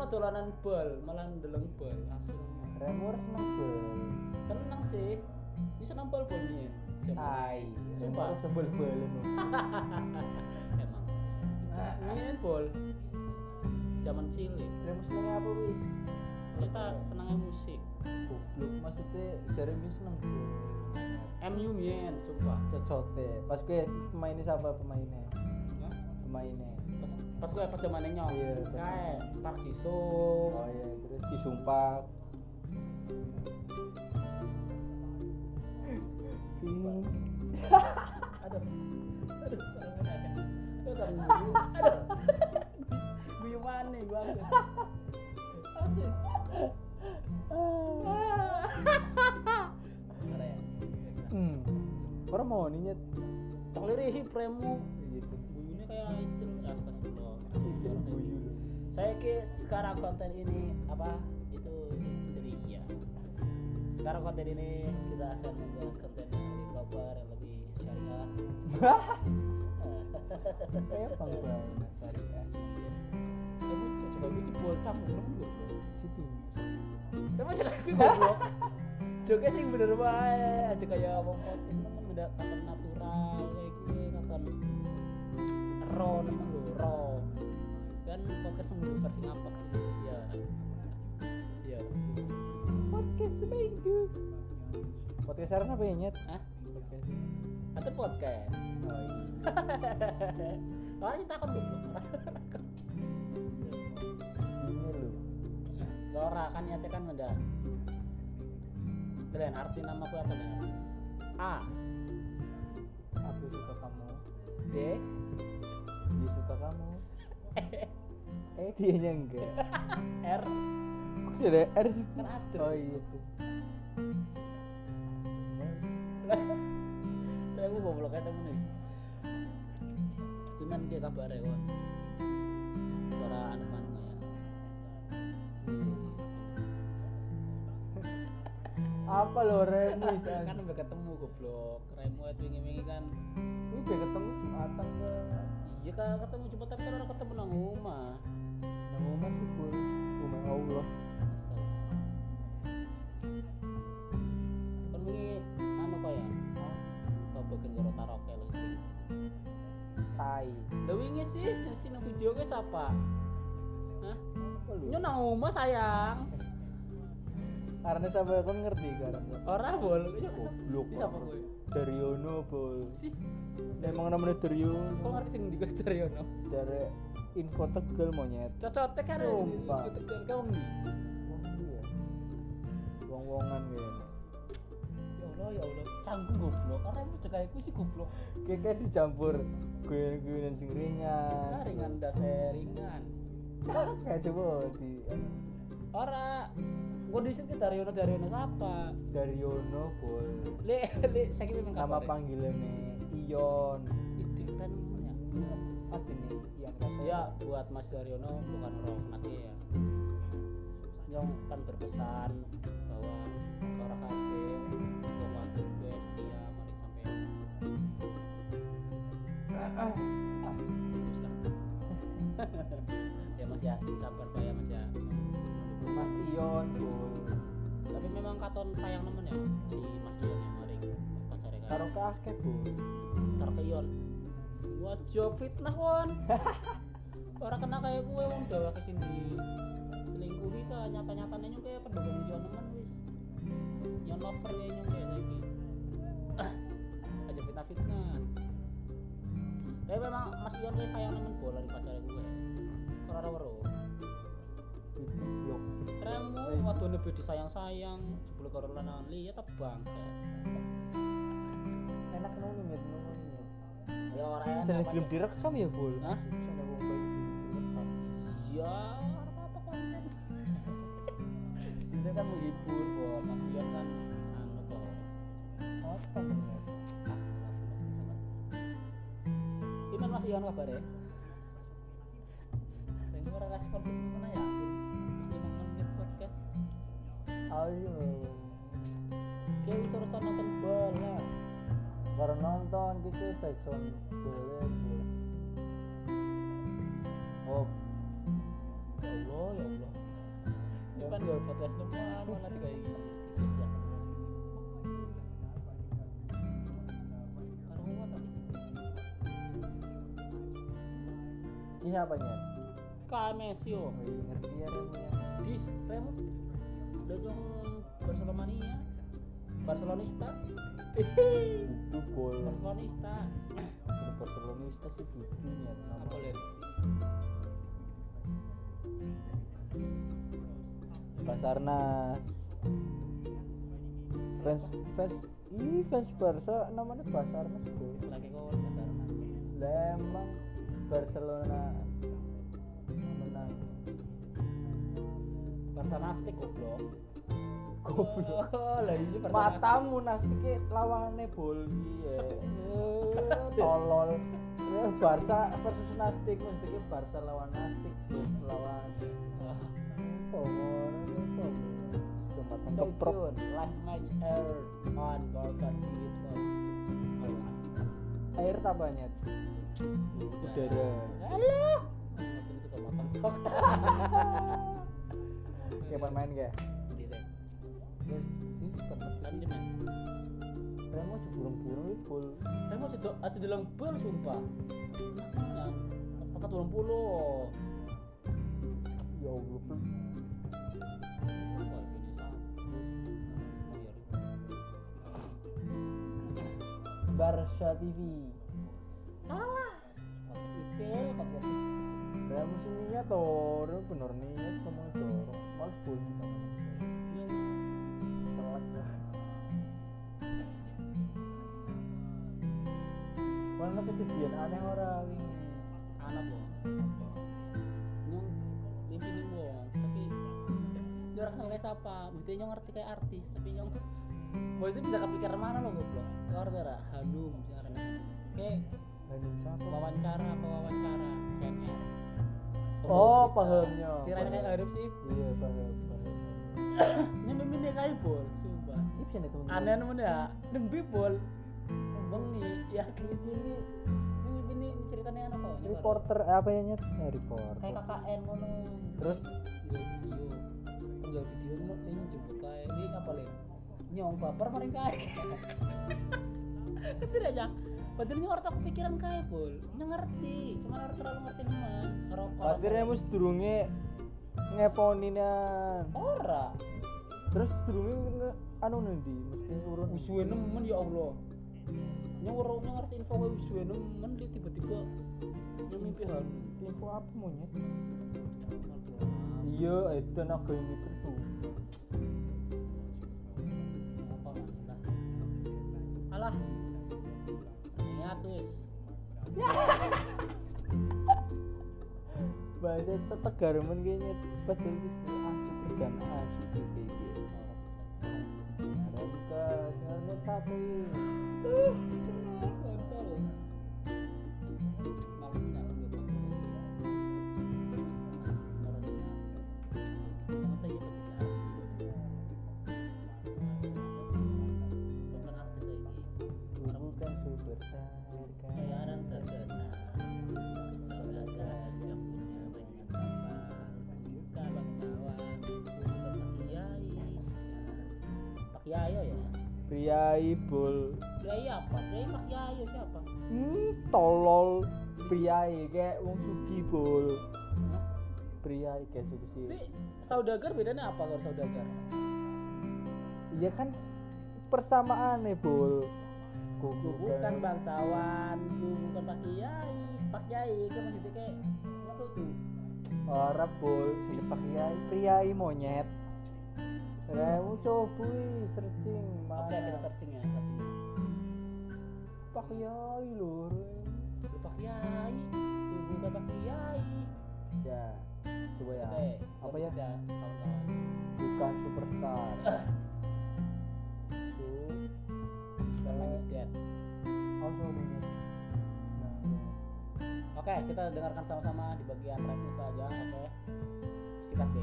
malah dolanan bal malah ndeleng bal langsung Remur seneng bal. seneng sih ini seneng bal bal nih Tai. Sumpah. Sebel balen. emang Nih bal zaman cilik Remur seneng apa wis? kita senengnya musik Goblok maksudnya jare wis seneng bal. MU mien sumpah Cocote. Pas gue pemainnya siapa pemainnya? Pemainnya. Pas pas gue pas zamannya nyok Iya, kayak Park Ji Sung Oh iya, terus disumpak. Ping. aduh aduh salah kan gue kan guyu aduh guyu mana gue asis ya? Hmm. Orang mau nih nyet. Toklirihi premu Astagfirullah. Saya ke sekarang konten ini apa itu jadi iya Sekarang konten ini kita akan membuat konten yang lebih proper yang lebih syariah banget cari ya. Kamu coba bikin bocah belum belum Siti. Emang cek aku goblok. Joke sing bener wae, aja kayak wong podcast nemen beda kata natural kayak gue raw lho, raw. Kan podcast seminggu versi ngapak sih. Ya. Ya. Podcast seminggu. Podcast sekarang apa ya nyet? Hah? Podcast. Atau podcast. Oh iya. Orang kita takut goblok. Ini lu. Ora kan niatnya kan ada. Kalian arti nama aku apa nih? A, Aku suka kamu. D, Dia suka kamu. Eh dia nya enggak. R, Kok ada R sih? Kan ada. Oh iya. Saya mau goblok aja temen nih. Iman dia kabar ya. Suara anu mana ya? Apa lo remis kan udah ketemu goblok. Remo itu wingi-wingi kan. Ini udah ketemu Jumatan ke Iya kan ketemu cuma tapi kan orang ketemu nang sing nang video ke siapa? Hah? Rumah sayang. Karena sampai kon ngerti karena Ora bol. Ya Goblok siapa kowe? Daryono bol Sih. Emang namanya Daryono Kok ngerti sing gue Daryono? Dari info tegal monyet Cocote kan Sumpah. Betul kamu nih. Wong Wong-wongan gitu Ya Allah ya Allah. Canggung goblok. Karena itu cekak aku sih goblok. Kayak dicampur Guyon-guyonan sing ringan Nah, ringan dasar ringan. Kayak coba di Ora. Gue di sini Daryono Daryono siapa? Daryono bol Le le saya kira Nama panggilannya Ion Itu keren namanya. Mati nih Ion Kasar Ya buat Mas Daryono bukan orang nanti ya. Yang kan berpesan bahwa orang kabeh gue setia mari sampai terus lah. ya Mas ya, sabar Pak ya Mas ya. Mas Ion bol Tapi memang katon sayang nemen ya si Mas Ion yang mari pacare kan. Karo kakek bol Ntar ke Ion. Wajib fitnah kon. Orang kena kayak gue wong bawa ke sini selingkuh nyata-nyatane nyung kayak peduli Ion nemen wis. Ion lover kayak nyung kayak saiki. Aja fitnah-fitnah. Tapi memang Mas Ion kayak sayang nemen bola di pacare gue. Ora ora Itu blok Remu wadone be disayang-sayang, jebul karo lanangan liya ta bangsa. Enak nunggu nih Ya ora enak. Belum direkam ya bol Hah? Ya, Itu kan menghibur kok, Mas Ion kan anu kok. Apa. Gimana Mas Ion kabare? Dan ora responsif mana ya? Mesti 5 menit podcast. Ayo Kayak wis urusan nonton bola. Baru nonton gitu backsound boleh bol Oh ya Allah ya Allah ini kan gak podcast lemah malah kayak gini disia-siakan Karo apa tadi? Ini apanya? Kamesio Oh, iya, ngerti ya Remo ya. di Remo udah Barcelonania Barcelonista Dudu bol. Barcelonista Kalau Barcelonista sih dudunya. apa lihat Basarnas. Fans fans ini fans Barca namanya Basarnas bol. lagi kawan Basarnas Lah emang Barcelona menang. Barca Nastik goblok Goblok. oh lah ini Barca Matamu nastiknya lawannya bol iya. Eh, Tolol. Ya, Barca versus Nastik nastiknya Barca lawan Nastik lawan Nastik. Stay keprok. tune live match air on Barca TV Plus Air tak banyak. Udara. Waktu ini suka matang tok Kapan main kayak? Di deh. Yes, sih pernah. Kan di mes Remo burung-burung itu bol. Remo cedok aja dalam bel sumpah Makanya Apa turun puluh Ya Allah, Barca TV. Alah Podcast itu Podcast itu Remo sih niat toh, Remo bener niat kamu dorong. Malah bol kita. Ini Celas. Mana kejadian aneh orang ini? anak wong nyong mimpi nih tapi dia orang nggak siapa mesti nyong ngerti kayak artis tapi nyong maksudnya bisa kepikiran mana lo goblok? Luar biasa Hanum sekarang kayak Hanum. Siapa? wawancara apa wawancara CNN Oh, pahamnya. si Rani kayak Hanum sih. Iya, paham, paham. nyong mimpi nih kayak bol. Sumpah. Sip sih nih temen. aneh nemen ya nembi bol. Bang nih ya nih. Ini nih ceritanya apa kok. Reporter eh, apa ya nyet? Eh, reporter. kayak KKN ngono. Terus? Nggak video. Nggak video ini ini jemput kayak ini apa lem nyong baper maring kayak ketir aja padahal orang tak kepikiran kayak bol ngerti cuma orang terlalu ngerti nemen rokok akhirnya mus durunge ngeponinan. ora Terus durunge nge anu nanti mesti urun. usuwe nemen ya Allah nyong ora nyong ngerti info kayak usuwe nemen dia tiba-tiba nyong mimpi hanu Info apa monyet? Iya, itu tenaga ini terus. Alah niat wis. Bahasa setegar men kayaknya padahal wis asu kerjaan asu kayak gitu. Ada buka, soalnya satu ini. Bukan superstar kan. Pak Yayo ya? Priai bol. Priai apa? Priai Pak Yayo siapa? Hmm, tolol. Priai kayak wong sugi. Hah? Priai kayak sugi Ini saudagar bedanya apa kalau saudagar? Iya kan persamaan nih bol. Ku bukan bangsawan, ku bukan Pak Kiai. Pak Kiai kan maksudnya kayak apa itu? Orang bol, sini pak Priai, Priai monyet. Kamu coba searching Oke kita mana? searching ya satunya. Pak Kiai lho. Ku Pak Kiai, ku bukan Pak Kiai. Ya, coba ya. Apa ya? kawan-kawan. Bukan superstar. So monyet. Nah, ya. Oke, kita dengarkan sama-sama di bagian refnya saja. Oke, sikat B.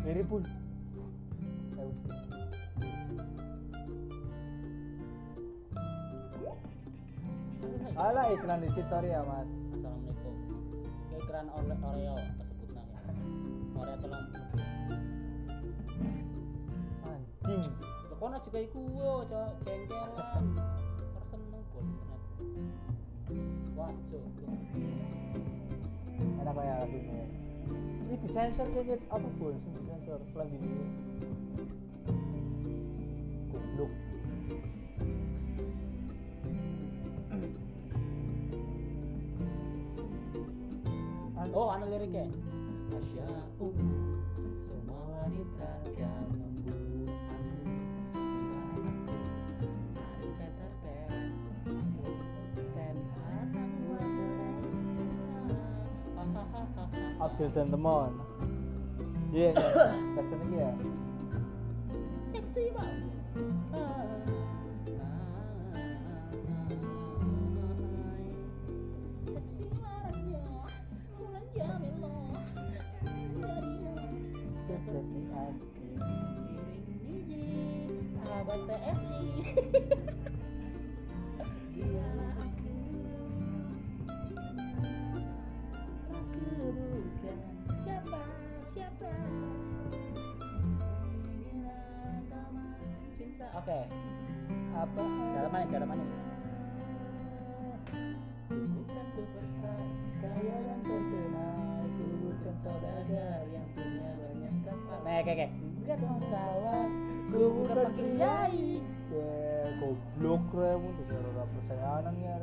Mirip pun. Alah iklan di sorry ya mas. Assalamualaikum. Ole- Oreo tersebut nang ya. Oreo puluh anjing kono juga iku yo cok jengkelan. Seneng bol internet. Wah, cok. enak kayak dunia ini disensor kayaknya apa bol sih disensor pelan gini goblok An- Oh, ana liriknya. Asya umum semua wanita yang membunuh Abdul dan teman iya iya. Caption ini ya? Seksi banget. Seksi marahnya Bulan jamilo seperti hati. sahabat PSI cara mana? Ku bukan superstar kaya dan terkenal. Ku bukan saudagar yang punya banyak kapal. Nah oke oke. Bukan masalah Ku bukan pakir kiai ya goblok remu tuh cara ora percayaan ya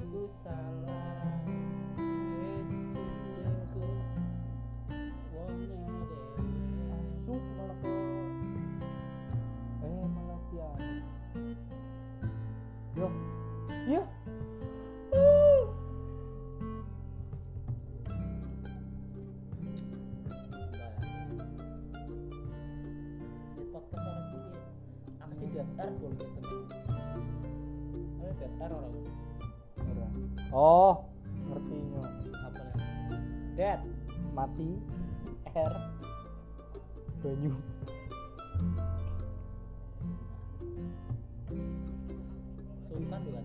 Berarti salah Oh ngertinya Apa lah Dead mati. Air banyu. Sungkan bukan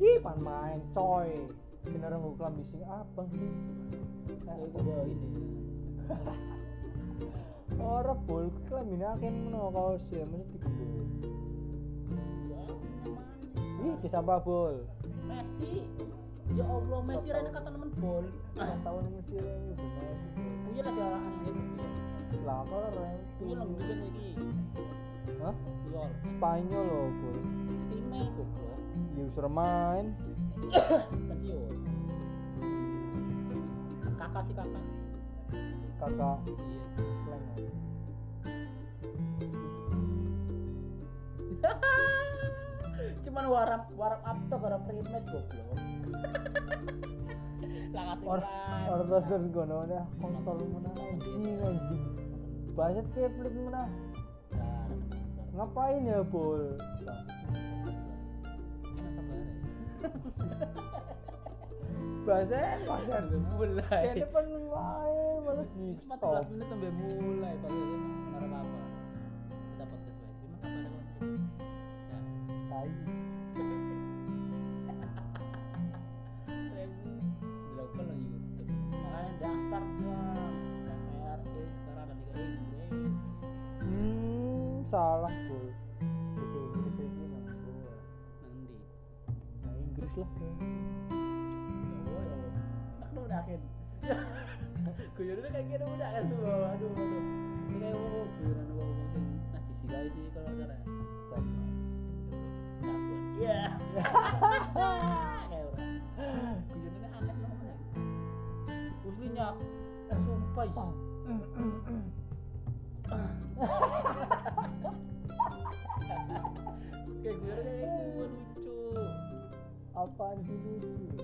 ih pan main coy. Bener nggak kelambi sing abang sih? Kalau itu bawa ini. Ora bol kelambi akan ngono kaos ya mesti digede kisah apa bol Messi. Ya Allah Messi rene kata nemen bol. Tahun mesti ini bener Punya lah siaran aneh lah kok ora Punya lah gue lagi. Hah? Puyol Spanyol loh bol Time goblok ya usah main. Pensiun Kakak sih kakak. Kakak. Iya. Slang Cuman warap warap up tuh gara pre-match goblok. Lah kasih Or orang terus terus gono ya kontol mana anjing anjing. Baset kayak pelit mana ngapain ya bol Baset baset mulai. Kayak depan main malah di 14 stop. menit sampai mulai Pak salah bol Liga Inggris ini nang bola nanti nah Inggris lah ya ya Allah nak udah akhir kuyuran kayak gitu udah kan tuh aduh aduh ini kayak wow kuyuran wow sing najis sih guys sih kalau ada sama Stakun. Iya. Kuyurannya aneh ya. Uslinya sumpah absolutely